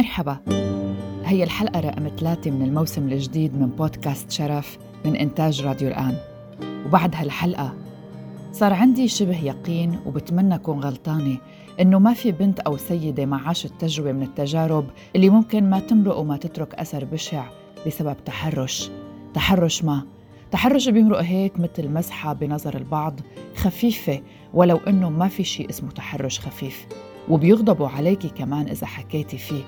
مرحبا. هي الحلقة رقم ثلاثة من الموسم الجديد من بودكاست شرف من إنتاج راديو الآن. وبعد هالحلقة صار عندي شبه يقين وبتمنى أكون غلطانة إنه ما في بنت أو سيدة ما عاشت تجربة من التجارب اللي ممكن ما تمرق وما تترك أثر بشع بسبب تحرش. تحرش ما؟ تحرش بيمرق هيك مثل مسحة بنظر البعض خفيفة ولو إنه ما في شيء اسمه تحرش خفيف. وبيغضبوا عليكي كمان إذا حكيتي فيه.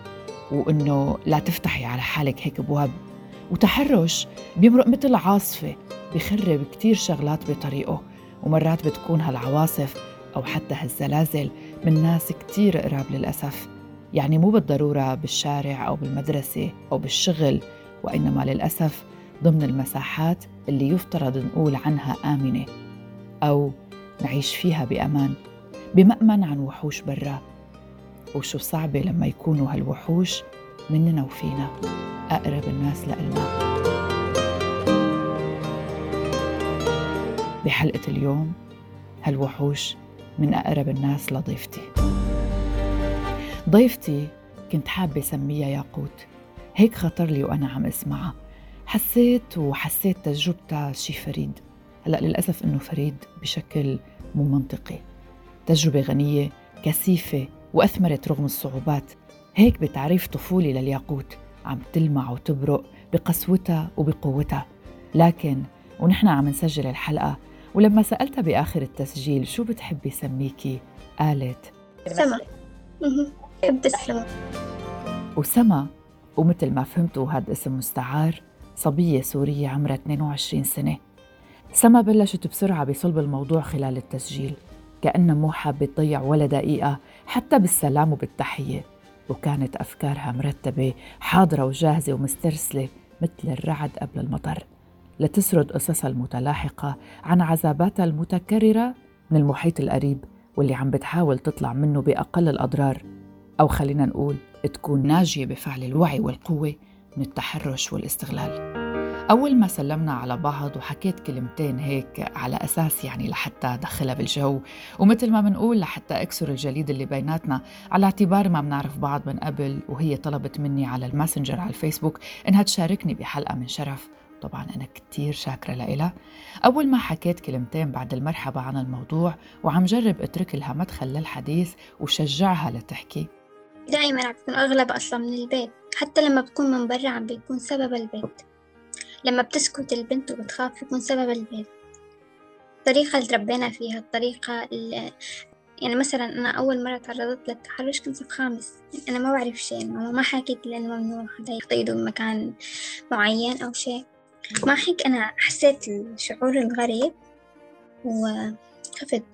وإنه لا تفتحي على حالك هيك بواب وتحرش بيمرق مثل عاصفة بخرب كتير شغلات بطريقه. ومرات بتكون هالعواصف أو حتى هالزلازل من ناس كتير قراب للأسف. يعني مو بالضرورة بالشارع أو بالمدرسة أو بالشغل وإنما للأسف ضمن المساحات اللي يفترض نقول عنها آمنة. أو نعيش فيها بأمان بمأمن عن وحوش برا. وشو صعبة لما يكونوا هالوحوش مننا وفينا. أقرب الناس لإلنا. بحلقة اليوم هالوحوش من أقرب الناس لضيفتي. ضيفتي كنت حابة سميها ياقوت. هيك خطر لي وأنا عم أسمعها. حسيت وحسيت تجربتها شي فريد. هلأ للأسف إنه فريد بشكل مو منطقي. تجربة غنية كثيفة وأثمرت رغم الصعوبات. هيك بتعريف طفولي للياقوت. عم تلمع وتبرق بقسوتها وبقوتها. لكن ونحن عم نسجل الحلقة ولما سألتها بآخر التسجيل شو بتحبي سميكي؟ قالت سما. بحب السما. وسما. ومثل ما فهمتوا هذا اسم مستعار صبية سورية عمرها 22 سنة. سما بلشت بسرعة بصلب الموضوع خلال التسجيل. كأنها مو حابة تضيع ولا دقيقة حتى بالسلام وبالتحية. وكانت أفكارها مرتبة حاضرة وجاهزة ومسترسلة مثل الرعد قبل المطر. لتسرد قصصها المتلاحقة عن عذاباتها المتكررة من المحيط القريب واللي عم بتحاول تطلع منه بأقل الأضرار. أو خلينا نقول تكون ناجية بفعل الوعي والقوة من التحرش والاستغلال. أول ما سلمنا على بعض وحكيت كلمتين هيك على أساس يعني لحتى دخلها بالجو ومثل ما بنقول لحتى أكسر الجليد اللي بيناتنا على اعتبار ما بنعرف بعض من قبل وهي طلبت مني على الماسنجر على الفيسبوك إنها تشاركني بحلقة من شرف. طبعا أنا كتير شاكرة لإلها. أول ما حكيت كلمتين بعد المرحبا عن الموضوع وعم جرب أترك لها مدخل للحديث وشجعها لتحكي دائما عم بكون أغلب أصلا من البيت حتى لما بكون من برا عم بيكون سبب البيت. لما بتسكت البنت وبتخاف يكون سبب البيت الطريقة اللي تربينا فيها الطريقة اللي يعني مثلا أنا أول مرة تعرضت للتحرش كنت في خامس. أنا ما بعرف شيء ماما ما حكيت لي إنه ممنوع حدا يحط إيده بمكان معين أو شيء. ما هيك أنا حسيت الشعور الغريب وخفت.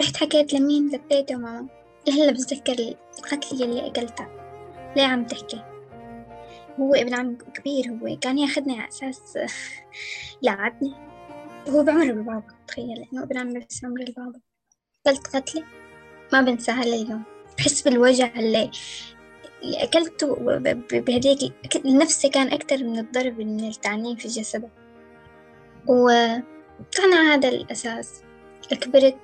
رحت حكيت لمين لتيتا وماما هلا بتذكر القتل اللي أكلتها ليه عم تحكي؟ هو ابن عم كبير هو كان ياخدني على أساس يلعبني. هو بعمر البابا تخيل إنه ابن عمي بس عمر البابا قتلت قتلة ما بنساها لليوم بحس بالوجع اللي اللي أكلته بهديك نفسي كان أكتر من الضرب من التعنيف في جسده. وكان هذا الأساس. كبرت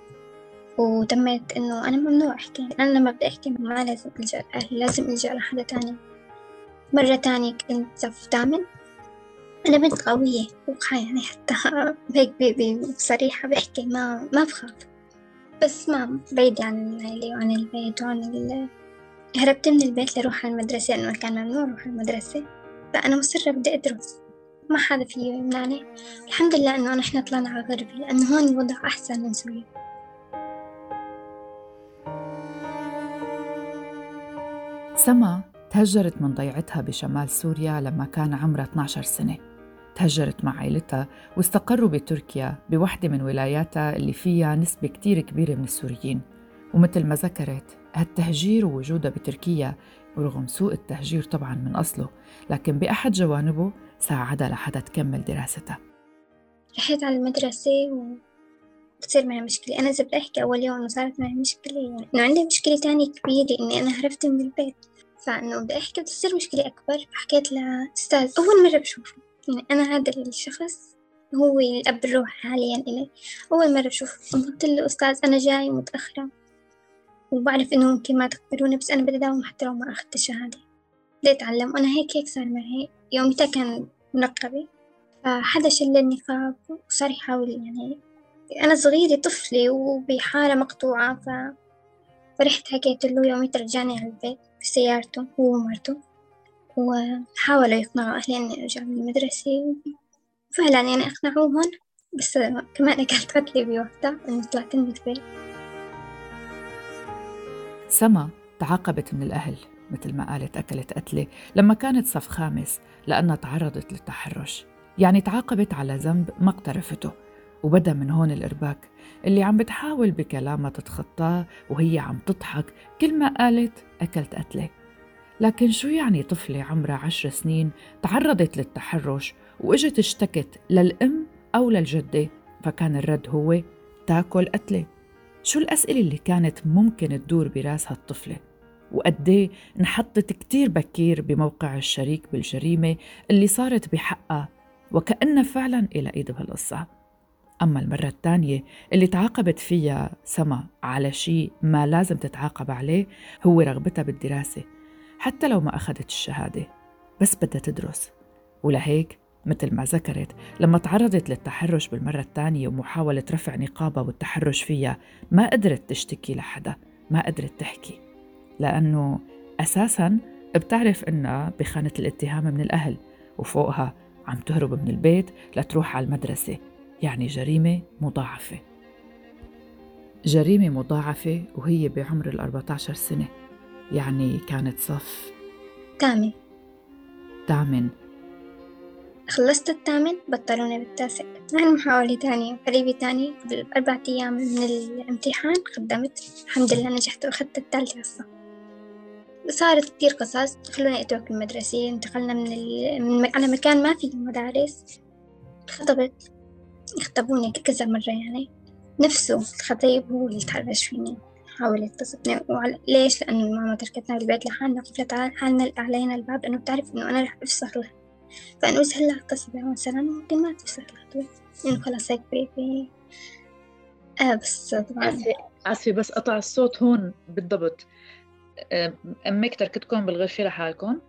وتميت إنه أنا ممنوع أحكي أنا لما بدي أحكي ما لازم ألجأ لأهلي لازم ألجأ لحدا تاني. مرة تانية كنت صف تامن أنا بنت قوية يعني حتى هيك بصريحة بحكي ما ما بخاف. بس ما بعيد عن العيلة وعن البيت وعن ال. هربت من البيت لأروح على المدرسة لأنه كان ممنوع أروح المدرسة. فأنا مصرة بدي أدرس. ما حدا فيه يمنعني. الحمد لله إنه نحن طلعنا على غربي لأنه هون الوضع أحسن من سوريا. سما تهجرت من ضيعتها بشمال سوريا لما كان عمرها 12 سنة. تهجرت مع عائلتها واستقروا بتركيا بوحدة من ولاياتها اللي فيها نسبة كتير كبيرة من السوريين. ومثل ما ذكرت هالتهجير ووجودها بتركيا ورغم سوء التهجير طبعا من أصله لكن بأحد جوانبه ساعدها لحتى تكمل دراستها. رحت على المدرسة وبتصير معي مشكلة. أنا إذا بدي أحكي أول يوم صارت معي مشكلة يعني إنه عندي مشكلة تانية كبيرة إني أنا هربت من البيت. فإنه بدي أحكي بتصير مشكلة أكبر. فحكيت لأستاذ أول مرة بشوفه. يعني أنا هذا الشخص هو الأب الروح حاليا إلي. أول مرة بشوفه. قلت له أستاذ أنا جاي متأخرة. وبعرف إنه ممكن ما تقبلوني بس أنا بدي أداوم حتى لو ما أخذت الشهادة بديت أتعلم. وأنا هيك هيك صار معي. يوميتها كان منقبة. فحدا شل النقاب وصار يحاول يعني أنا صغيرة طفلة وبحالة مقطوعة ف... فرحت حكيت له يوميتها رجعني على البيت بسيارته هو ومرته. وحاولوا يقنعوا أهلي إني أرجع من المدرسة. فعلا يعني أقنعوهم بس كمان أكلت قتلي بوقتها إني طلعت من البيت. سما تعاقبت من الأهل مثل ما قالت أكلت قتلة لما كانت صف خامس لأنها تعرضت للتحرش. يعني تعاقبت على ذنب ما اقترفته. وبدأ من هون الإرباك اللي عم بتحاول بكلامها تتخطاه وهي عم تضحك كل ما قالت أكلت قتلة. لكن شو يعني طفلة عمرها عشر سنين تعرضت للتحرش وإجت اشتكت للأم أو للجدة فكان الرد هو تاكل قتلة. شو الأسئلة اللي كانت ممكن تدور برأس هالطفلة؟ وقديه انحطت كتير بكير بموقع الشريك بالجريمة اللي صارت بحقها وكأنها فعلا إلى إيد بهالقصة؟ أما المرة الثانية اللي تعاقبت فيها سما على شيء ما لازم تتعاقب عليه هو رغبتها بالدراسة حتى لو ما أخذت الشهادة. بس بدها تدرس. ولهيك مثل ما ذكرت لما تعرضت للتحرش بالمرة الثانية ومحاولة رفع نقابها والتحرش فيها ما قدرت تشتكي لحدا ما قدرت تحكي. لأنه أساساً بتعرف إنها بخانة الاتهام من الأهل وفوقها عم تهرب من البيت لتروح على المدرسة. يعني جريمة مضاعفة. جريمة مضاعفة وهي بعمر ال 14 سنة يعني كانت صف تامن. تامن. خلصت الثامن بطلوني بالتاسع. عن محاولة تانية قريبة تانية قبل أربعة أيام من الامتحان قدمت. الحمد لله نجحت وأخذت الثالثة الصف صارت كتير قصص. خلوني أترك المدرسة انتقلنا من, ال... من على مكان ما فيه مدارس. خطبت. اخطبوني كذا مرة يعني. نفسه الخطيب هو اللي تحرش فيني. حاول يتصفني وعلى... ليش؟ لأنه ماما تركتنا بالبيت لحالنا قفلت حالنا علينا الباب. إنه بتعرف إنه أنا رح أفسخ له. فأنا بس هلأ اغتصبها مثلا ممكن ما تفسخ الخطوة إنه خلاص هيك بي آه بس طبعا. آسفة بس قطع الصوت هون بالضبط. أمك تركتكم بالغرفة لحالكم؟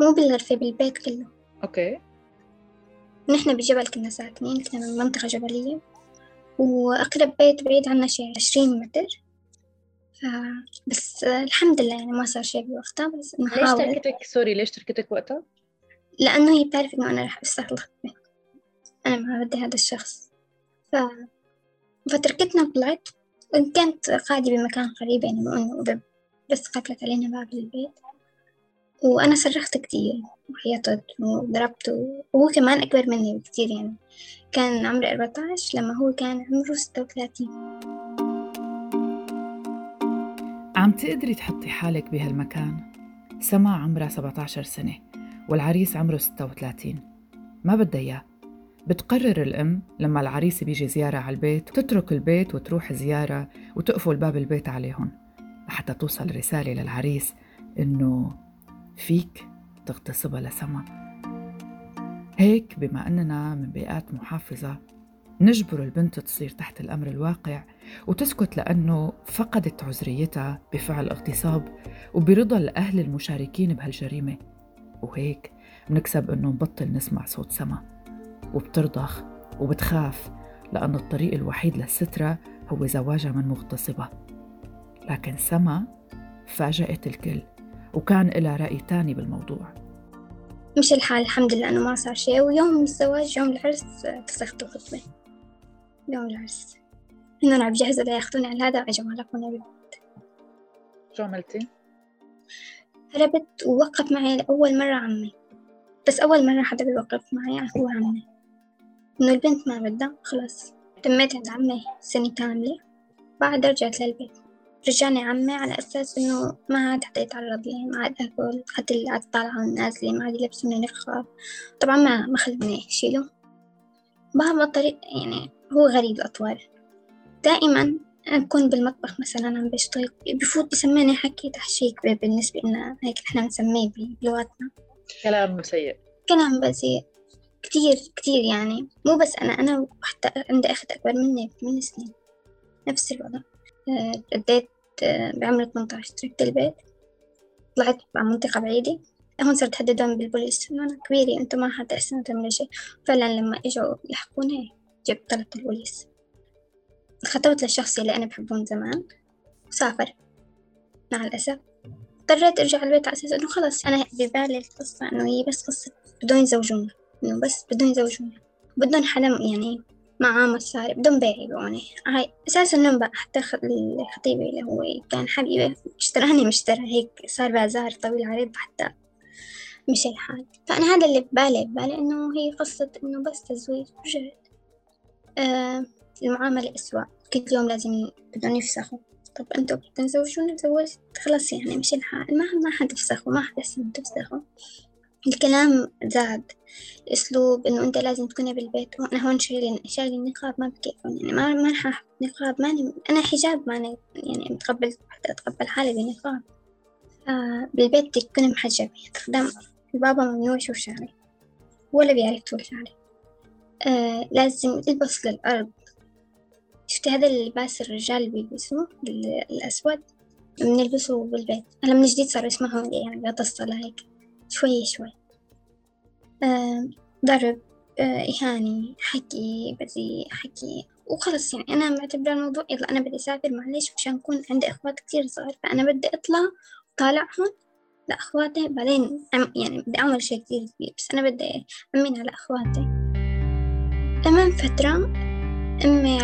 مو بالغرفة بالبيت كله. okay. نحن بجبل كنا ساكنين كنا من منطقة جبلية. وأقرب بيت بعيد عنا شي عشرين متر. ف... بس الحمد لله يعني ما صار شي بوقتها بس ليش تركتك؟ sorry ليش تركتك وقتها؟ لأنه هي بتعرف إنه أنا رح الخطبة أنا ما بدي هذا الشخص. ف... فتركتنا وطلعت كانت قاعدة بمكان قريب يعني بس قفلت علينا باب البيت. وأنا صرخت كتير وحيطت وضربته وهو كمان أكبر مني بكتير يعني. كان عمري أربعة عشر لما هو كان عمره ستة وثلاثين. عم تقدري تحطي حالك بهالمكان؟ سما عمرها 17 سنة والعريس عمره 36 ما بدها إياه. بتقرر الأم لما العريس بيجي زيارة على البيت تترك البيت وتروح زيارة وتقفل باب البيت عليهم لحتى توصل رسالة للعريس إنه فيك تغتصبها لسما هيك بما أننا من بيئات محافظة نجبر البنت تصير تحت الأمر الواقع وتسكت لأنه فقدت عذريتها بفعل اغتصاب وبرضا الأهل المشاركين بهالجريمة. وهيك بنكسب إنه نبطل نسمع صوت سما. وبترضخ وبتخاف لأنه الطريق الوحيد للسترة هو زواجها من مغتصبة. لكن سما فاجأت الكل. وكان لها رأي تاني بالموضوع. مش الحال الحمد لله أنه ما صار شيء. ويوم الزواج يوم العرس فسخت الخطبة. يوم العرس. إنه أنا عم بجهز ياخذوني على هذا وأجوا علقوني بالبيت شو عملتي؟ هربت ووقف معي لأول مرة عمي. بس أول مرة حدا بيوقف معي هو عمي. إنه البنت ما بدها خلاص. تميت عند عمي سنة كاملة. بعد رجعت للبيت. رجعني عمي على أساس إنه ما عاد حدا يتعرض لي ما عاد أكل قتل عاد طالعة ونازلة ما عاد يلبسوني نقاب طبعا ما ما خلوني شيله بهذا الطريق يعني هو غريب الأطوار. دائما أكون بالمطبخ مثلا عم بشتغل بفوت بسمعني حكي تحشيك بالنسبة لنا هيك إحنا بنسميه بلغتنا. كلام سيء. كلام بسيء. كتير كتير يعني. مو بس أنا أنا حتى عندي أخت أكبر مني بثمان سنين. نفس الوضع. رديت بعمر 18 تركت البيت. طلعت على منطقة بعيدة. هون صرت تهددون بالبوليس. إنه أنا كبيرة أنتم ما أحسن تعملوا شيء. فعلا لما إجوا يحكوني جبت طلبت البوليس. خطبت للشخص اللي أنا بحبه من زمان. وسافر. مع الأسف. اضطريت أرجع البيت على أساس إنه خلص. أنا ببالي القصة إنه هي بس قصة بدون يزوجونا إنه بس بدون يزوجونا بدون حدا يعني معاه مصاري بدون بيع يبيعوني هاي أساس إنه حتى الخطيب اللي هو كان حبيبي اشتراني مشترى هيك صار بازار طويل عريض حتى مش الحال. فأنا هذا اللي ببالي ببالي إنه هي قصة إنه بس تزويج رجعت آه المعاملة أسوأ. كل يوم لازم بدهم يفسخوا. طب أنتوا بتنزوجون تزوجت خلاص يعني مش الحال. ما ما حد يفسخوا ما حد تفسخوا. الكلام زاد. الأسلوب إنه أنت لازم تكوني بالبيت. وأنا هون شايلين شايلين النقاب ما بكيفهم. يعني ما ما راح أحط نقاب ماني أنا حجاب ماني يعني متقبل حتى أتقبل حالي بنقاب بالبيت تكوني محجبة قدام البابا ممنوع يشوف شعري ولا بيعرف طول شعري آه لازم البس للأرض. شفتي هذا اللباس الرجال بيلبسوه؟ الأسود. بنلبسه بالبيت. هلا من جديد صاروا يسمعوا يعني بعد الصلاة هيك. شوي شوي. آه ضرب آه إهاني حكي بدي حكي. وخلص يعني أنا معتبرة الموضوع يلا أنا بدي أسافر معلش مشان أكون عندي إخوات كتير صغار فأنا بدي أطلع وطالعهم لأخواتي. بعدين يعني بدي أعمل شي كتير كبير بس أنا بدي أمين على أخواتي. تمام فترة أمي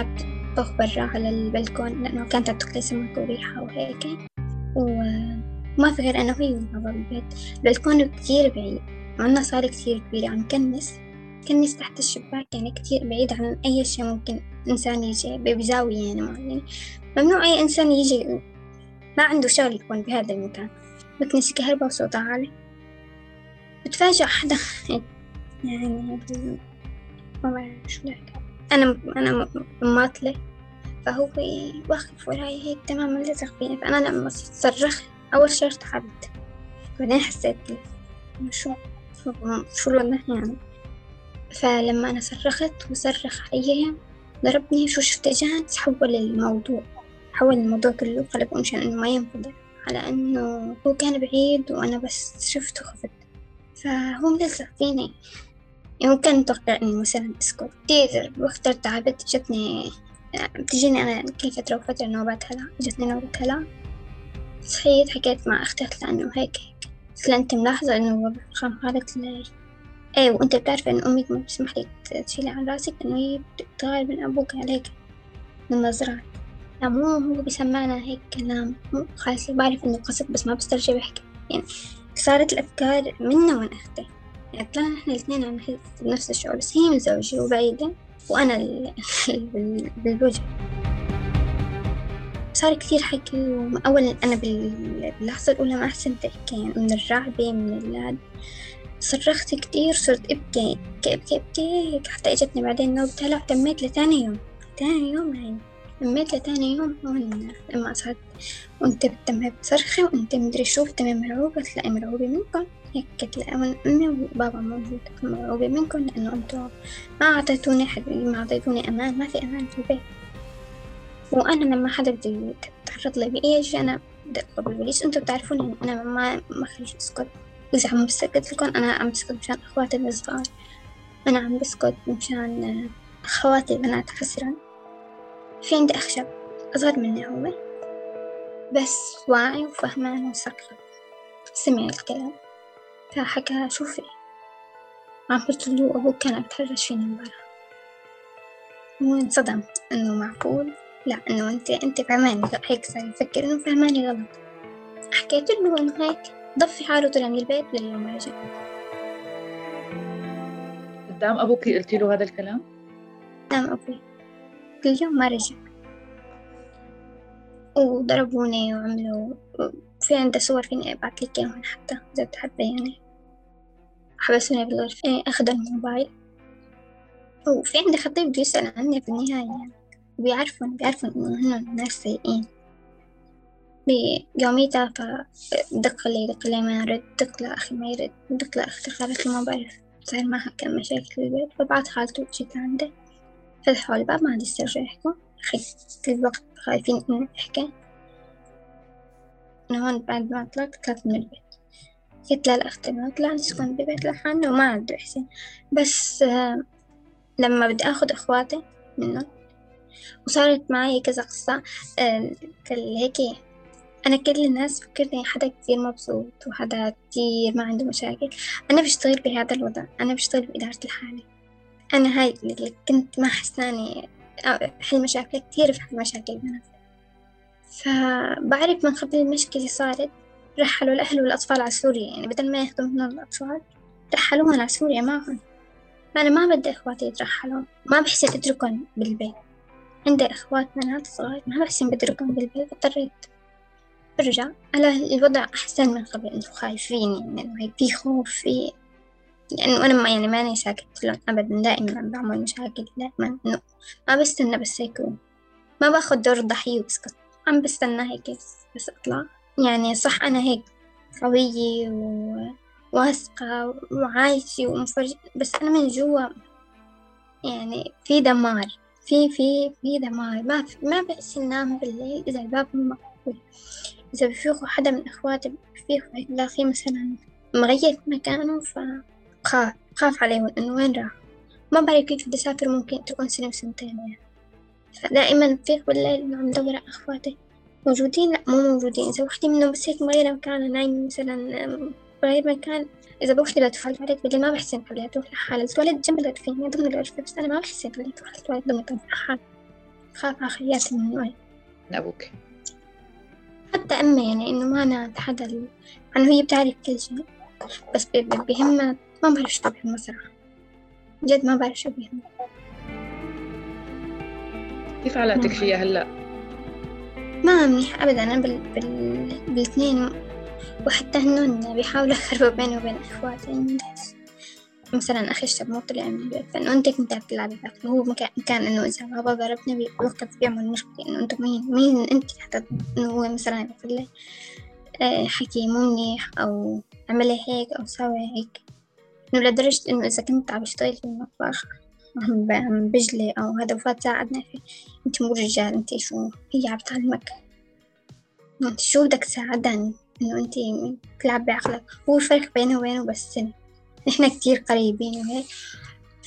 طبخ برا على البلكون لأنه كانت تطلع سمك وريحة وهيك وما في غير أنا وهي وبابا بالبيت البلكون كتير بعيد. عنا صالة كتير كبيرة عم كنس كنس تحت الشباك يعني كتير بعيد عن أي شي ممكن إنسان يجي بزاوية يعني معينة ممنوع أي إنسان يجي ما عنده شغل يكون بهذا المكان. بكنس كهرباء وصوتها عالي. بتفاجأ حدا يعني ما بعرف شو أنا أنا مماطلة. فهو واقف وراي هيك تماما لزق فيني فأنا لما صرخت أول شي ارتعبت بعدين حسيت شو شو الوضع يعني. فلما أنا صرخت وصرخ عليهم ضربني شو شفت جانس حول الموضوع حول الموضوع كله. قلبه مشان إنه ما ينفضح على إنه هو كان بعيد وأنا بس شفته خفت فهو ملزق فيني. يمكن متوقع إني مثلا أسكت كتير وقت ارتعبت جتني بتجيني أنا كل فترة وفترة نوبات هلع جتني نوبة هلع صحيت حكيت مع أختي قلت هيك هيك قلت أنت ملاحظة إنه خام قالت لي إيه وأنت بتعرفي إن أمك ما بتسمح لك تشيلي عن رأسك إنه هي بتغير من أبوك عليك من نظرات لا مو هو بيسمعنا هيك كلام مو خلاص بعرف إنه قصد بس ما بسترجع بحكي. يعني صارت الأفكار منا ومن أختي. يعني طلعنا إحنا الاثنين عم نحس بنفس الشعور بس هي متزوجة وبعيدة وأنا بالوجه. صار كثير حكي وأولا أنا باللحظة الأولى ما أحسنت أحكي يعني من الرعبة من اللاد صرخت كتير صرت أبكي أبكي أبكي حتى إجتني بعدين نوبة. هلع تميت لتاني يوم تاني يوم يعني تميت لتاني يوم هون لما صارت وأنت بتمي بتصرخي وأنت مدري شو بتمي مرعوبة لا مرعوبة منكم. هيك لأ أمي وبابا موجود مرعوبة منكم لأنه أنتوا ما أعطيتوني حد ما أعطيتوني أمان ما في أمان في البيت. وأنا لما حدا بده يتعرض لي بأي شيء أنا بدي أطلب البوليس أنتوا بتعرفون أنا ما ما خليش أسكت. إذا عم بسكت لكم أنا عم بسكت مشان أخواتي الصغار أنا عم بسكت مشان أخواتي البنات حسرا في عندي أخ أصغر مني هو بس واعي وفهمان وثقف سمع الكلام. فحكى شوفي عم له أبوك كان بتهرج فينا امبارح. وانصدم إنه معقول. لا إنه أنت أنت فهماني هيك صار يفكر إنه فهماني غلط حكيت له إنه هيك ضفي حاله طلع من البيت لليوم رجع قدام أبوك قلتي له هذا الكلام؟ قدام أبوي. كل يوم ما رجع. وضربوني وعملوا في عنده صور فيني أبعت لك إياهم حتى إذا بتحبي يعني. حبسوني بالغرفة إيه، أخذوا الموبايل. وفي عندي خطيب بده يسأل عني في النهاية. يعني بيعرفوا بيعرفوا إنه هن ناس سيئين. بيوميتها فدق لي دق لي ما يرد دق لأخي ما يرد دق لأختي قالت لي ما بعرف صار معها كم مشاكل في البيت. فبعد خالته جيت عنده فتحوا الباب ما عاد يسترجعوا يحكوا. أخي كل الوقت خايفين إنه نحكي أنا هون بعد ما طلعت طلعت من البيت. قلت لا لا أختي لا نسكن ببيت لحالنا وما عنده حسين بس آه، لما بدي أخذ إخواتي منه وصارت معي كذا قصة هيك أنا كل الناس فكرتني حدا كتير مبسوط وحدا كتير ما عنده مشاكل. أنا بشتغل بهذا الوضع أنا بشتغل بإدارة الحالة. أنا هاي اللي كنت ما حسناني أحل مشاكل كتير في مشاكل البنات فبعرف من قبل المشكلة صارت رحلوا الأهل والأطفال على سوريا. يعني بدل ما ياخذوا من الأطفال رحلوهم على سوريا معهم. فأنا ما بدي إخواتي يترحلون ما بحسن أتركهم بالبيت. عندي إخوات بنات صغار ما بحسن بتركهم بالبيت اضطريت أرجع على الوضع أحسن من قبل إنه خايفين يعني إنه في خوف في لأنه أنا ما يعني ماني ساكت لهم أبدا دائما بعمل مشاكل دائما إنه ما بستنى بس هيك ما باخذ دور الضحية وبسكت عم بستنى هيك بس أطلع. يعني صح أنا هيك قوية وواثقة وعايشة ومفرجة بس أنا من جوا يعني في دمار. في في في دمار ما في ما بحس ننام بالليل إذا الباب مو مقفول. إذا بفيقوا حدا من إخواتي بفيقوا بلاقيه مثلا مغير مكانه فخاف خاف عليهم إنه وين راح؟ ما بعرف كيف بدي أسافر ممكن تكون سنة وسنتين يعني. فدائما بفيق بالليل إنه عم دور على إخواتي. موجودين؟ لأ مو موجودين. إذا وحدة منهم بس هيك مغيرة مكانها نايمة مثلا بغير مكان إذا بوحدة لو تفعلت عليك بالليل ما بحسن خليها تروح لحالها التواليت جنب الرفيق ضمن الغرفة بس أنا ما بحسن خليها تروح التواليت ضمن لحالها خاف على خياتي من وين أبوك. حتى أمي يعني إنه ما أنا حدا عنه هي بتعرف كل شيء بس بهمها ما بعرف شو بهمها صراحة. جد ما بعرف شو بهمها. كيف علاقتك فيها هلأ؟ ما منيح أبدا. أنا بال... بال... بالاثنين وحتى هنون بيحاولوا يخربوا بيني وبين إخواتي يعني مثلا أخي الشاب مو طلع من البيت فإنه أنت كنت بتلعبي ذاك هو مكان كان إنه إذا بابا ضربني بيوقف بيعمل مشكلة إنه أنتم مين؟ مين أنت؟ حتى إنه هو مثلا يقول لي آه، حكي مو منيح أو اعملي هيك أو سوي هيك. إنه لدرجة إنه إذا كنت عم بشتغل في المطبخ عم بجلي أو هذا وفات ساعدنا فيه أنت مو رجال أنت شو هي عم تعلمك؟ أنت شو بدك تساعدني؟ إنه أنت تلعب بعقلك. هو الفرق بينه وبينه بس سنة نحنا كتير قريبين وهيك.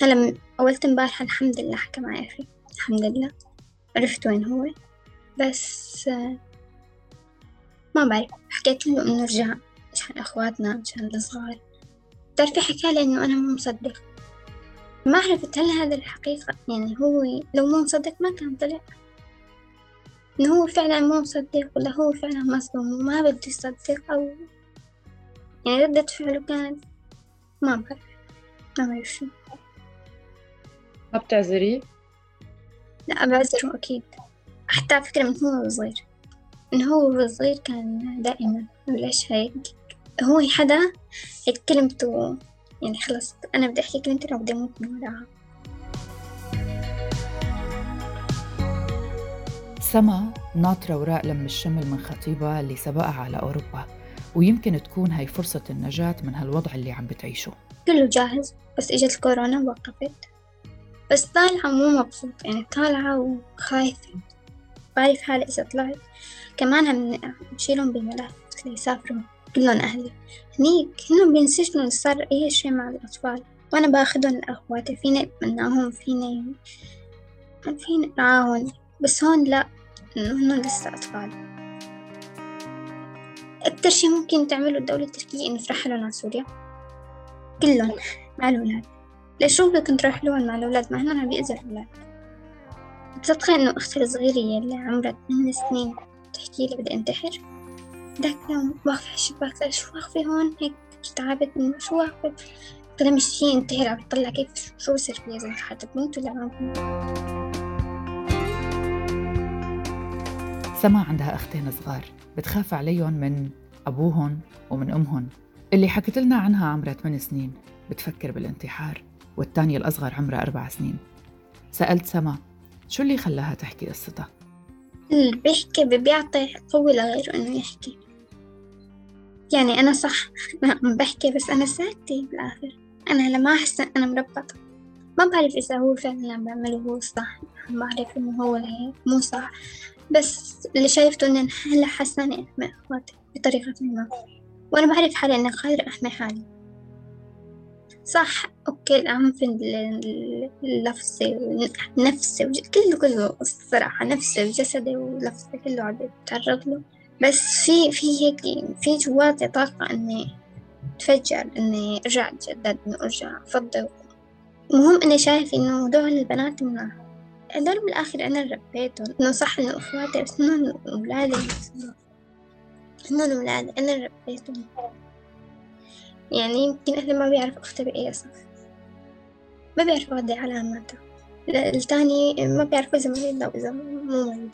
هلا أولت امبارح الحمد لله حكى معي أخي الحمد لله. عرفت وين هو. بس ما بعرف. حكيت له إنه رجع مشان إخواتنا مشان الصغار بتعرفي حكالي إنه أنا مو مصدق. ما عرفت هل هذا الحقيقة يعني هو لو مو مصدق ما كان طلع. إنه هو فعلا مو مصدق ولا هو فعلا مصدوم وما بده يصدق أو يعني ردة فعله كانت ما بعرف ما بعرف شو. ما بتعذري؟ لا بعذره أكيد. حتى على فكرة من هو صغير من هو صغير كان دائما ليش هيك. هو حدا هيك كلمته يعني خلص أنا بدي أحكي كلمتين وبدي أموت من وراها. سما ناطرة وراء لم الشمل من خطيبها اللي سبقها على أوروبا ويمكن تكون هاي فرصة النجاة من هالوضع اللي عم بتعيشه. كله جاهز بس إجت الكورونا ووقفت. بس طالعة مو مبسوط يعني طالعة وخايفة. بعرف حالي إذا طلعت. كمان بشيلهم بالملف ليسافروا كلهم أهلي. هنيك هنهم بينسجنوا صار أي شي مع الأطفال. وأنا باخدهم لأخواتي فيني أتمناهم فيني فيني أرعاهم بس هون لا. هنهم لسه أطفال. أكتر شي ممكن تعمله الدولة التركية إنه ترحلهم على سوريا؟ كلهم مع الأولاد. ليش شو بدكم ترحلوهم مع الأولاد مع هنهم عم بيأذوا الأولاد. تصدقي إنه أختي الصغيرة اللي عمرها ثمان سنين تحكي لي بدي أنتحر؟ ذاك يوم واقفة على الشباك شو واقفة هون؟ هيك تعبت إنه شو واقفة؟ مش شي انتهر عم بتطلع كيف؟ شو بصير فيها؟ إذا حتموت ولا ما سما عندها أختين صغار. بتخاف عليهم من أبوهم ومن أمهم اللي حكت لنا عنها عمرها 8 سنين. بتفكر بالانتحار. والتانية الأصغر عمرها أربع سنين. سألت سما شو اللي خلاها تحكي قصتها؟ اللي بيحكي بيعطي قوة لغيره إنه يحكي. يعني أنا صح أنا عم بحكي بس أنا ساكتة بالآخر. أنا هلا ما أحس أنا مربطة. ما بعرف إذا هو فعلا عم بعمله هو صح بعرف إنه هو هيك مو صح. بس اللي شايفته إن هلا حساني مع إخواتي بطريقة ما. وأنا بعرف حالي أنا قادرة أحمي حالي. صح أوكي الأهم في اللفظي نفسي كله كله الصراحة نفسي وجسدي ولفظي كله عم بتعرض له. بس في في هيك في جواتي طاقة إني أتفجر إني أرجع أتجدد إني أرجع أفضل. المهم إني شايف إنه هدول البنات مناح هدول بالآخر أنا ربيتهم. إنه صح إنه إخواتي بس إنه أولادي إنه أولادي أنا ربيتهم. يعني يمكن أهلي ما بيعرف أختي بأي صف. ما بيعرف أودي علاماتها. التاني ما بيعرف إذا مريضة أو إذا مو مريضة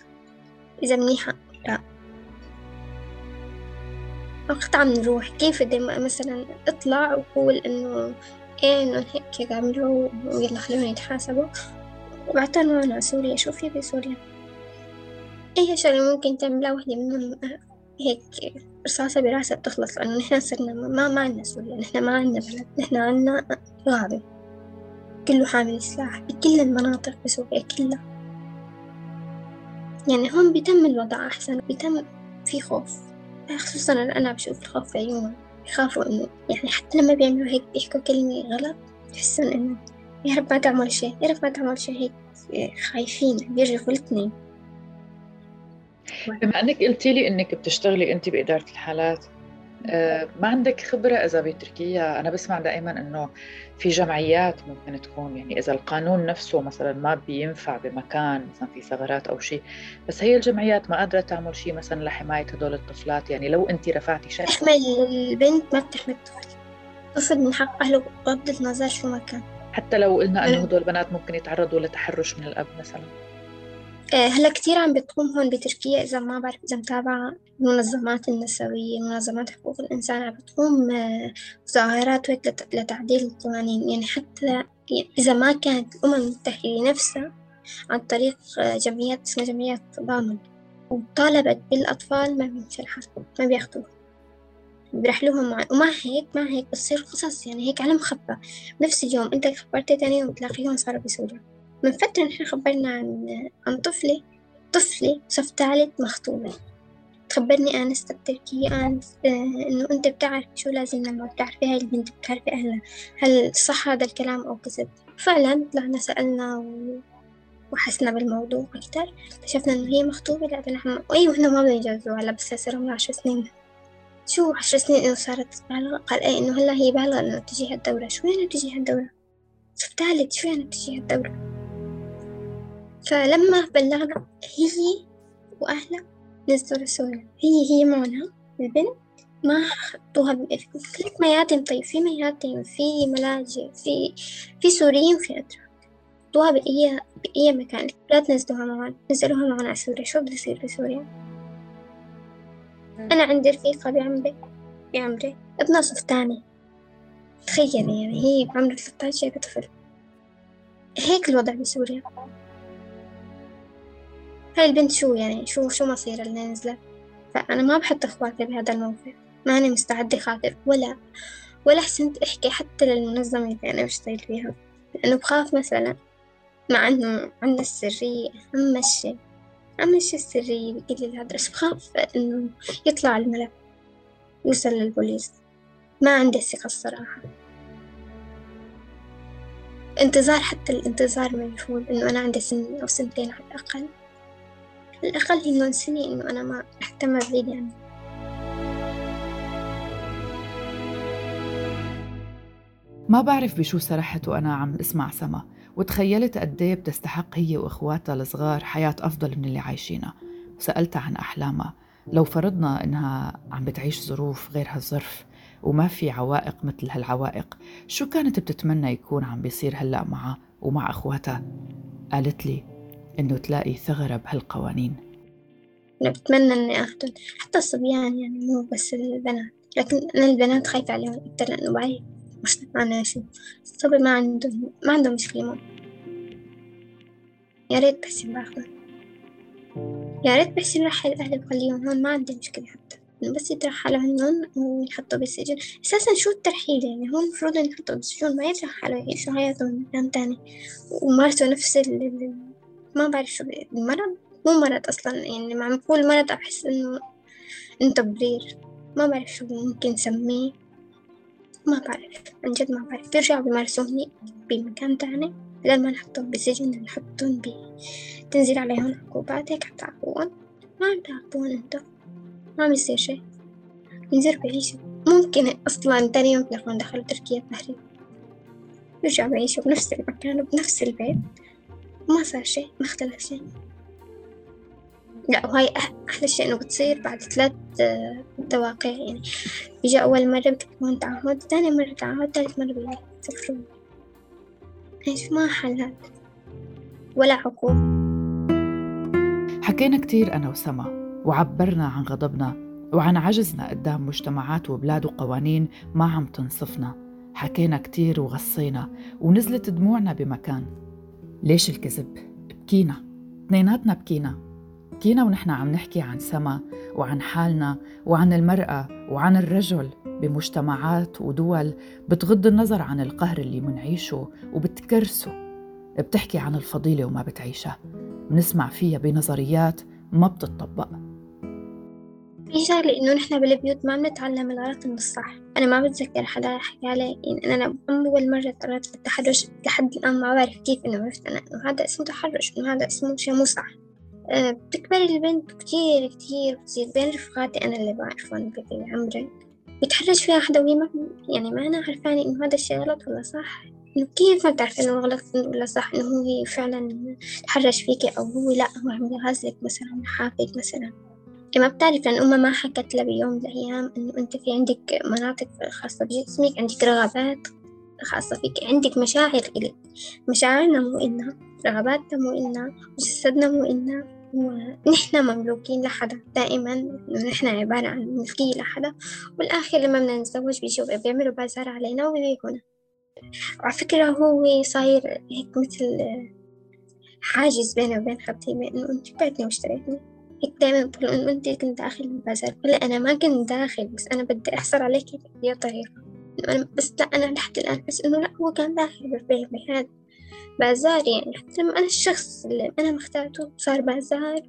إذا منيحة. لا. وقت عم نروح كيف بدي مثلا اطلع وقول إنه إيه إنه هيك عملوا ويلا خلونا يتحاسبوا وبعتهم معنا سوريا شو في بسوريا اي شغلة ممكن تعملها وحدة منهم هيك رصاصة براسها بتخلص لأنه نحن صرنا ما ما عنا سوريا نحن ما عنا بلد نحن عنا غابة. كله حامل سلاح بكل المناطق بسوريا كلها. يعني هون بيتم الوضع أحسن بيتم في خوف. خصوصا أنا بشوف الخوف في عيونهم يخافوا إنه يعني حتى لما بيعملوا هيك بيحكوا كلمة غلط يحسون إنه يا رب ما تعمل شيء يا رب ما تعمل شيء هيك خايفين بيرجفوا الاثنين بما إنك قلتي لي إنك بتشتغلي أنت بإدارة الحالات آه، ما عندك خبرة إذا بتركيا أنا بسمع دائما إنه في جمعيات ممكن تكون يعني إذا القانون نفسه مثلا ما بينفع بمكان مثلا في ثغرات أو شيء بس هي الجمعيات ما قادرة تعمل شيء مثلا لحماية هدول الطفلات يعني لو أنت رفعتي شيء. تحمل البنت ما بتحمل الطفل. الطفل من حق أهله بغض النظر شو ما كان. حتى لو قلنا إنه هدول البنات ممكن يتعرضوا لتحرش من الأب مثلا. آه، هلأ كتير عم بتقوم هون بتركيا إذا ما بعرف إذا متابعة المنظمات النسوية منظمات حقوق الإنسان عم بتقوم آه، مظاهرات لتعديل القوانين. يعني حتى يعني إذا ما كانت الأمم المتحدة نفسها عن طريق جمعيات اسمها جمعية تضامن وطالبت بالأطفال ما بينشرحوا ما بياخدوها. بيرحلوهم مع وما هيك ما هيك بتصير قصص يعني هيك على مخبى نفس اليوم أنت خبرتي تاني يوم تلاقيهم صاروا بسوريا من فترة نحن خبرنا عن عن طفلة طفلة صف ثالث مخطوبة تخبرني أنسة التركية أنس إنه أنت بتعرف شو لازم لما بتعرفي هاي البنت بتعرفي أهلها. هل صح هذا الكلام أو كذب؟ فعلا طلعنا سألنا و... وحسنا بالموضوع أكتر. اكتشفنا إنه هي مخطوبة لا نحن أيوة هنا ما بيجوزوا هلا بس صار عمرها عشر سنين. شو عشر سنين إنه صارت بالغة قال إيه إنه هلأ هي بالغة إنه تجيها الدورة. شو يعني تجيها الدورة؟ صف ثالث شو يعني تجيها الدورة؟ فلما بلغنا هي وأهلها نزلوا لسوريا هي هي معنا البنت. ما حطوها في مياتم طيب في مياتم في ملاجئ في في سوريين في أتراك حطوها بأي بأي مكان. لا تنزلوها معنا نزلوها معنا على سوريا. شو بده يصير بسوريا أنا عندي رفيقة بعمري بعمري ابنها صف تاني تخيلي يعني هي بعمر 13 طفل. هيك الوضع بسوريا هاي البنت شو يعني؟ شو شو مصير اللي نزلت فأنا ما بحط إخواتي بهذا الموقف. ماني مستعدة خاطر ولا ولا حسنت أحكي حتى للمنظمة اللي أنا بشتغل فيها. لأنه بخاف مثلا مع إنه عنا السرية عم مشي عم مشي السرية بكل هذا بس بخاف إنه يطلع الملف يوصل للبوليس. ما عندي الثقة الصراحة. انتظار حتى الانتظار مجهول إنه أنا عندي سنة أو سنتين على الأقل. الأقل إنه نسني إنه أنا ما أهتم بعيد يعني. ما بعرف بشو سرحت وأنا عم أسمع سما. وتخيلت قد إيه بتستحق هي وإخواتها الصغار حياة أفضل من اللي عايشينها. وسألتها عن أحلامها. لو فرضنا إنها عم بتعيش ظروف غير هالظرف وما في عوائق مثل هالعوائق شو كانت بتتمنى يكون عم بيصير هلأ معها ومع أخواتها؟ قالت لي إنه تلاقي ثغرة بهالقوانين. أنا بتمنى إني أخدم حتى الصبيان يعني مو بس البنات لكن أنا البنات خايفة عليهم أكتر لأنه بعيد. مجتمعنا شو الصبي ما عندهم ما عندهم مشكلة يا ريت بس باخذ يا ريت بس يرحل أهلي وخليهم هون ما عندي مشكلة حتى. بس يترحلوا عنهم ويحطوا بالسجن. أساسا شو الترحيل يعني؟ هو المفروض يحطوا بالسجون ما يترحلوا يعيشوا حياتهم مكان تاني. ومارسوا نفس ما بعرف شو المرض مو مرض أصلا. يعني مع بقول مرض؟ أحس إنه إنه تبرير. ما بعرف شو ممكن نسميه. ما بعرف عن جد ما بعرف. بيرجعوا بيمارسوني بمكان تاني بدل ما نحطهم بسجن نحطهم ب تنزل عليهم عقوبات هيك حتعاقبون ما عم تعاقبون انتو؟ ما عم يصير شي. ينزلوا بعيشوا ممكن أصلا تاني يوم تلاقون دخلوا تركيا التهريب يرجعوا بعيشوا بنفس المكان وبنفس البيت. ما صار شي ما اختلف شي. لا وهاي أحلى شيء إنه بتصير بعد ثلاث تواقيع يعني. بيجي أول مرة بتكون تعهد ثاني مرة تعهد ثالث مرة بيسفرون إيش ما حلات ولا عقوبة حكينا كتير أنا وسما وعبرنا عن غضبنا وعن عجزنا قدام مجتمعات وبلاد وقوانين ما عم تنصفنا. حكينا كتير وغصينا ونزلت دموعنا بمكان. ليش الكذب؟ بكينا. اثنيناتنا بكينا. بكينا ونحن عم نحكي عن سما وعن حالنا وعن المرأة وعن الرجل بمجتمعات ودول بتغض النظر عن القهر اللي منعيشه وبتكرسه. بتحكي عن الفضيلة وما بتعيشها. بنسمع فيها بنظريات ما بتطبق. في شغلة إنه نحن بالبيوت ما بنتعلم الغلط من الصح أنا ما بتذكر حدا حكى لي يعني أنا أول مرة تعرضت للتحرش لحد الآن ما بعرف كيف إنه عرفت أنا إنه هذا اسمه تحرش إنه هذا اسمه شيء مو صح بتكبر البنت كتير كتير بتصير بين رفقاتي أنا اللي بعرفهم بعمري بتحرش فيها حدا وهي ما يعني ما أنا عرفاني إنه هذا الشيء غلط ولا صح. إنه كيف ما بتعرف إنه غلط ولا صح إنه هو فعلا تحرش فيكي أو هو لا هو عم يغازلك مثلا حافظ مثلا. ما بتعرف لأن أمها ما حكت لها بيوم من الأيام إنه أنت في عندك مناطق خاصة بجسمك عندك رغبات خاصة فيك عندك مشاعر إلك. مشاعرنا مو إلنا رغباتنا مو إلنا جسدنا مو إلنا. ونحن مملوكين لحدا. دائما نحن عبارة عن ملكية لحدا. والآخر لما بدنا نتزوج بيجوا بيعملوا بازار علينا وبيبيعونا وعلى فكرة هو صاير هيك مثل حاجز بيني وبين خطيبي إنه أنت بعتني واشتريتني هيك دايما بقول إنه أنت كنت داخل البازار. ولا أنا ما كنت داخل بس أنا بدي أحصل عليكي بأي طريقة. بس لا أنا لحد الآن أحس إنه لا هو كان داخل بالبيع بهذا بازار يعني حتى لما أنا الشخص اللي أنا مختارته صار بازار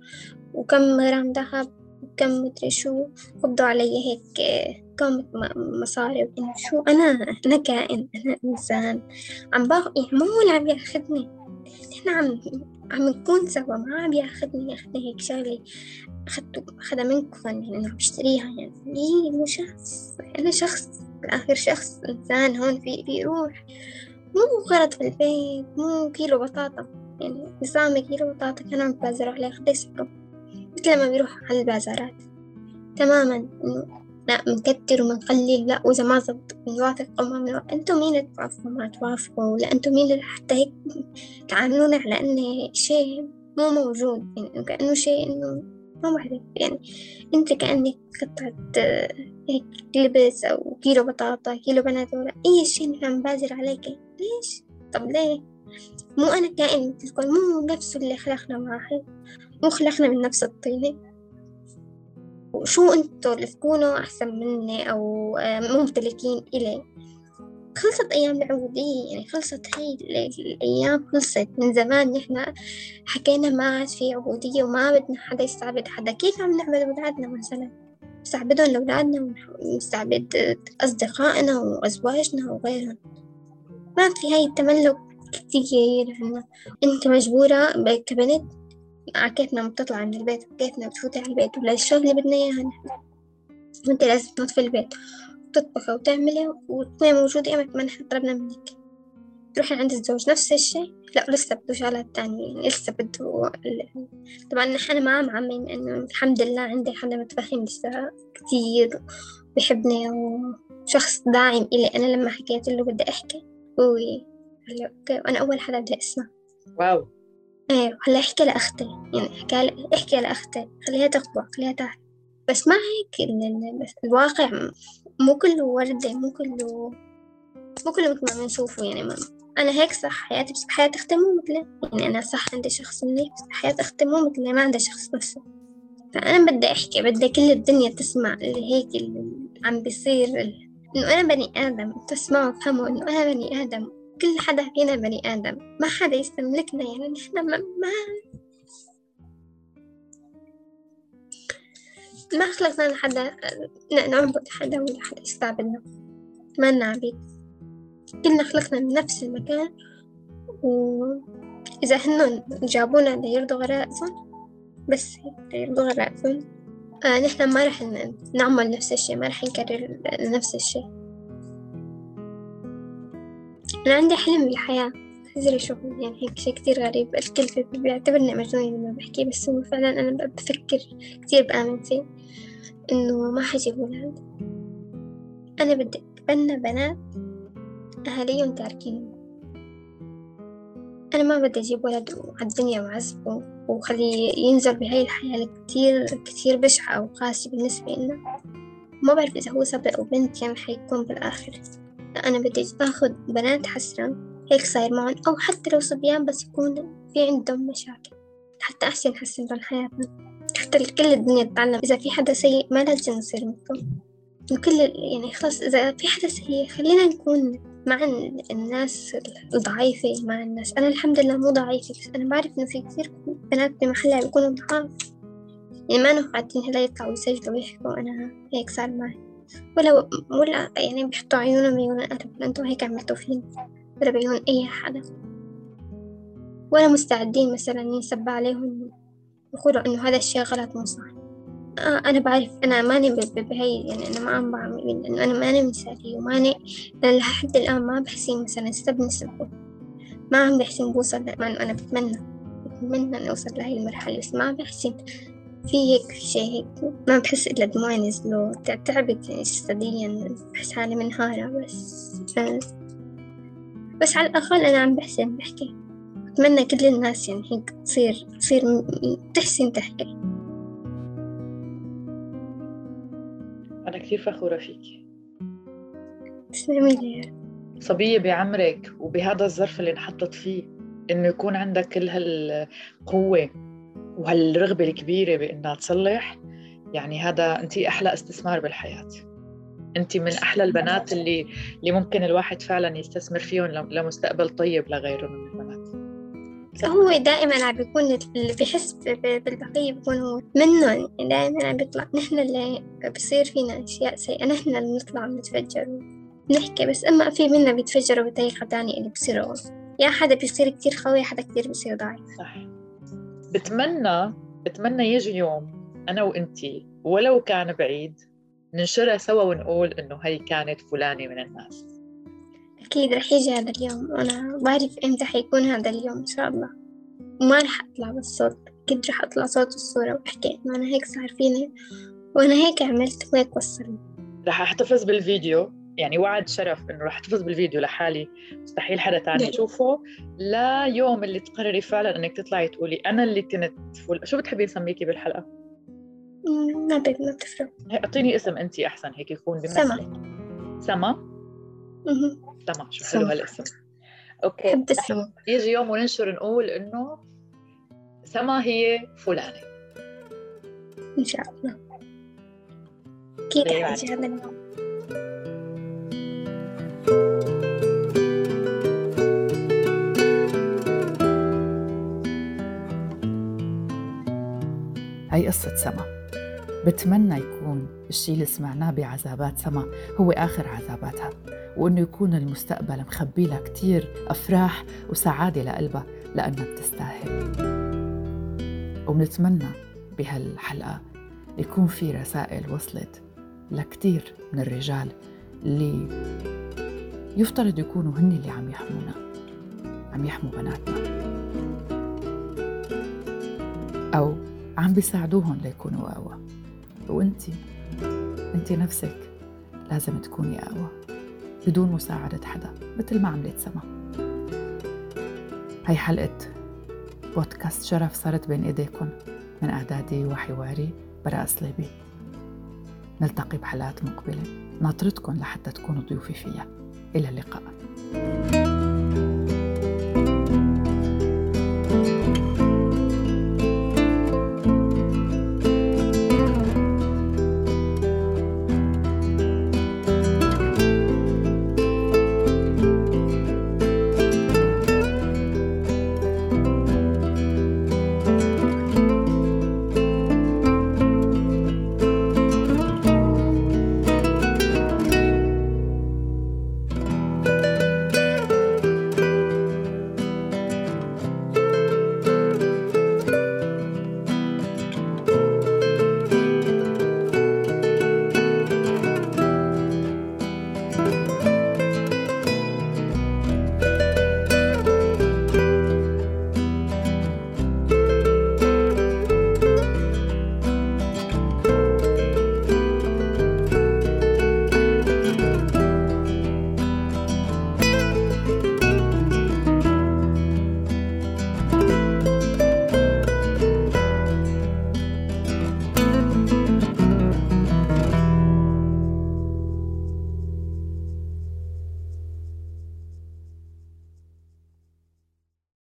وكم غرام ذهب وكم مدري شو قبضوا علي هيك كم مصاري إنه شو أنا؟ أنا كائن أنا إنسان. عم باخذ يعني مو اللي عم ياخذني. إحنا عم عم نكون سوا ما عم ياخذني ياخذني هيك شغلة أخذته أخذها منكم يعني إنه بشتريها يعني. ليه؟ مو شخص. أنا شخص بالآخر شخص إنسان هون في في روح. مو غرض في البيت مو كيلو بطاطا يعني نظام كيلو بطاطا كان عم بازر عليه خليه يسحبه مثل ما بيروح على البازارات تماما إنه لا منكتر ومنقلل لا وإذا ما زبط بنوافق أو ما أنتم مين توافقوا ما توافقوا ولا أنتم مين حتى هيك تعاملونا على إنه شيء مو موجود يعني كأنه شيء إنه ما بعرف يعني أنت كأنك قطعة هيك لبس أو كيلو بطاطا كيلو بندورة أي شيء نحن بازر عليك. ليش؟ طب ليه؟ مو أنا كائن مثلكم مو نفسه اللي خلقنا واحد مو خلقنا من نفس الطينة وشو انتو اللي تكونوا أحسن مني أو ممتلكين إلي؟ خلصت أيام العبودية يعني خلصت هاي الأيام خلصت من زمان. نحن حكينا ما عاد في عبودية وما بدنا حدا يستعبد حدا. كيف عم نعبد أولادنا مثلا؟ نستعبدهم لأولادنا ونستعبد أصدقائنا وأزواجنا وغيرهم. ما في هاي التملك كتير عنا. أنت مجبورة كبنت على كيفنا بتطلع من البيت كيفنا بتفوتي على البيت ولا الشغل اللي بدنا إياها نحن وأنت لازم تنظفي البيت وتطبخي وتعملي وتكوني موجودة إمتى ما نحن طلبنا منك. تروحي عند الزوج نفس الشي لا لسه بده شغلات تانية لسه بده طبعا نحن ما عم عمين إنه الحمد لله عندي حدا متفهم لسه كتير بحبني وشخص داعم إلي. أنا لما حكيت له بدي أحكي هلا okay وأنا أول حدا بدي أسمع. wow. إيه هلا أحكي لأختي. يعني أحكي أحكي لأختي. خليها تخبر خليها تعرف بس ما هيك الواقع مو كله وردة مو كله مو كله مثل ما بنشوفه. يعني ما أنا هيك صح حياتي بس حياة أختي مو مثلي يعني أنا صح عندي شخص منيح بس حياة أختي مو مثلي ما عندها شخص نفسه فأنا بدي أحكي بدي كل الدنيا تسمع اللي هيك اللي عم بيصير إنه أنا بني آدم تسمعوا وتفهموا إنه أنا بني آدم. كل حدا فينا بني آدم. ما حدا يستملكنا يعني نحن ما, ما ما خلقنا لحدا نعبد حدا ولا حدا يستعبدنا. ما لنا عبيد كلنا خلقنا من نفس المكان. وإذا هن جابونا ليرضوا غرائزهم بس ليرضوا غرائزهم. آه نحن ما رح نعمل نفس الشي ما رح نكرر نفس الشي أنا عندي حلم بالحياة. تدري شو يعني هيك شي كتير غريب. الكل بيعتبرني مجنونة لما بحكي بس هو فعلا أنا بفكر كتير بآمن فيه إنه ما حجيب ولاد أنا بدي أتبنى بنات أهاليهم تاركين أنا ما بدي أجيب ولد على الدنيا وخليه ينزل بهاي الحياة كتير كتير بشعة أو قاسية بالنسبة لنا ما بعرف إذا هو صبي أو بنت يعني حيكون بالآخر. أنا بدي أخذ بنات حسرة. هيك صاير معهم أو حتى لو صبيان بس يكون في عندهم مشاكل. حتى أحسن نحسن لهم حياتنا. حتى كل الدنيا تتعلم. إذا في حدا سيء ما لازم نصير مثله وكل يعني خلاص إذا في حدا سيء خلينا نكون مع الناس الضعيفة مع الناس. أنا الحمد لله مو ضعيفة بس أنا بعرف إنه في كثير بنات بمحلها بيكونوا ضعاف. يعني ما نقعدين هلا يطلعوا يسجلوا ويحكوا أنا هيك صار معي. ولا ولا يعني بيحطوا عيونهم بعيون الأهل أنتوا هيك عملتوا فيني ولا بعيون أي حدا. ولا مستعدين مثلا ينسب عليهم يقولوا إنه هذا الشيء غلط مو صح. آه أنا بعرف أنا ماني بهي يعني أنا ما عم بعمل إنه أنا ماني مثالية وماني لحد الآن ما بحسن مثلا سبني سبه ما عم بحسن بوصل مع أنا بتمنى بتمنى إني أوصل لهي المرحلة بس ما بحسن في هيك شي هيك ما بحس إلا دموعي نزلوا تعبت جسديا بحس حالي منهارة بس. بس على الأقل أنا عم بحسن بحكي أتمنى كل الناس يعني هيك تصير تصير تحسن تحكي كثير فخورة فيك. تسلمي لي. صبية بعمرك وبهذا الظرف اللي انحطت فيه إنه يكون عندك كل هالقوة وهالرغبة الكبيرة بإنها تصلح يعني هذا أنت أحلى استثمار بالحياة. أنت من أحلى البنات اللي اللي ممكن الواحد فعلا يستثمر فيهم لمستقبل طيب لغيره من البنات. هو دائما عم بيكون اللي بيحس بالبقية بيكون هو. منهم دائما عم بيطلع. نحن اللي بصير فينا أشياء سيئة. نحن اللي نطلع نتفجر نحكي بس أما في منا بيتفجروا بطريقة تانية اللي بصيروا يا حدا بيصير كتير قوي حدا كتير بيصير ضعيف. صح. بتمنى بتمنى يجي يوم أنا وأنتي ولو كان بعيد ننشرها سوا ونقول إنه هي كانت فلانة من الناس. أكيد رح يجي هذا اليوم. وأنا بعرف إمتى حيكون هذا اليوم إن شاء الله. وما رح أطلع بالصوت. أكيد رح أطلع صوت الصورة وأحكي. إنه أنا هيك صار فيني. وأنا هيك عملت وهيك وصلني. رح أحتفظ بالفيديو. يعني وعد شرف إنه رح أحتفظ بالفيديو لحالي. مستحيل حدا تاني يشوفه. لا يوم اللي تقرري فعلا إنك تطلعي تقولي أنا اللي كنت فل... شو بتحبي نسميكي بالحلقة؟ ما ما بتفرق. أعطيني اسم انت أحسن. هيك يكون بمثلك. سما؟ سما؟ سما شو حلو هالاسم. أوكي حب السما يجي يوم وننشر نقول إنه سما هي فلانة. إن شاء الله. أكيد حيجي هذا اليوم. هي قصة سما. بتمنى يكون الشي اللي سمعناه بعذابات سما هو آخر عذاباتها وإنه يكون المستقبل مخبي لها كتير أفراح وسعادة لقلبها لأنها بتستاهل. وبنتمنى بهالحلقة يكون في رسائل وصلت لكتير من الرجال اللي يفترض يكونوا هن اللي عم يحمونا عم يحموا بناتنا. أو عم بيساعدوهم ليكونوا أقوى. وانتي انتي نفسك لازم تكوني أقوى بدون مساعدة حدا مثل ما عملت سما. هاي حلقة بودكاست شرف صارت بين إيديكم من إعدادي وحواري براء صليبي نلتقي بحلقات مقبلة. ناطرتكم لحتى تكونوا ضيوفي فيها. إلى اللقاء.